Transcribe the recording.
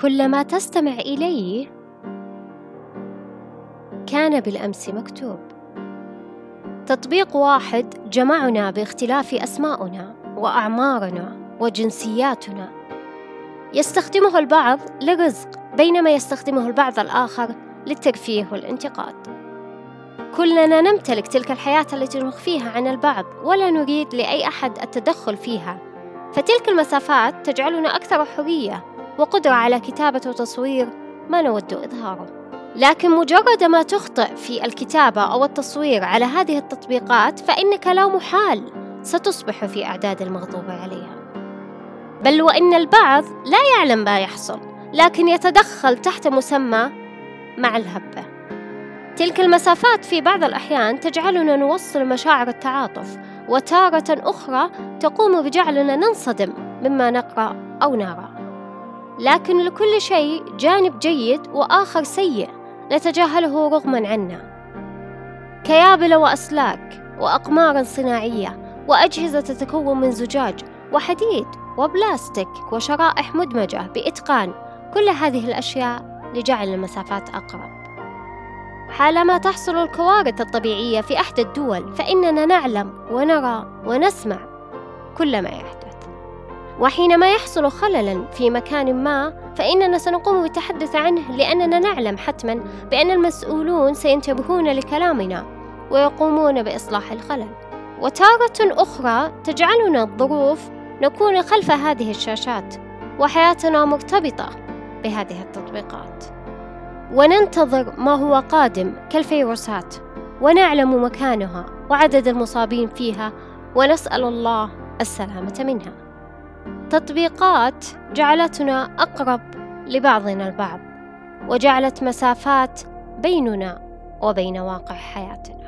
كل ما تستمع إليه كان بالأمس مكتوب. تطبيق واحد جمعنا باختلاف أسماؤنا وأعمارنا وجنسياتنا. يستخدمه البعض لرزق بينما يستخدمه البعض الآخر للترفيه والانتقاد. كلنا نمتلك تلك الحياة التي نخفيها عن البعض ولا نريد لأي أحد التدخل فيها. فتلك المسافات تجعلنا أكثر حرية وقدرة على كتابة وتصوير ما نود إظهاره. لكن مجرد ما تخطئ في الكتابة أو التصوير على هذه التطبيقات فإنك لا محال ستصبح في أعداد المغضوب عليها. بل وإن البعض لا يعلم ما يحصل لكن يتدخل تحت مسمى مع الهبة. تلك المسافات في بعض الأحيان تجعلنا نوصل مشاعر التعاطف وتارة أخرى تقوم بجعلنا ننصدم مما نقرأ أو نرى. لكن لكل شيء جانب جيد وآخر سيء نتجاهله رغما عنا. كيابل وأسلاك وأقمار صناعية وأجهزة تتكون من زجاج وحديد وبلاستيك وشرائح مدمجة بإتقان كل هذه الأشياء لجعل المسافات أقرب. حالما تحصل الكوارث الطبيعية في أحد الدول فإننا نعلم ونرى ونسمع كل ما يحدث. وحينما يحصل خلل في مكان ما فإننا سنقوم بالتحدث عنه لأننا نعلم حتما بأن المسؤولون سينتبهون لكلامنا ويقومون بإصلاح الخلل. وتارة أخرى تجعلنا الظروف نكون خلف هذه الشاشات وحياتنا مرتبطة بهذه التطبيقات. وننتظر ما هو قادم كالفيروسات ونعلم مكانها وعدد المصابين فيها ونسأل الله السلامة منها. تطبيقات جعلتنا أقرب لبعضنا البعض وجعلت مسافات بيننا وبين واقع حياتنا.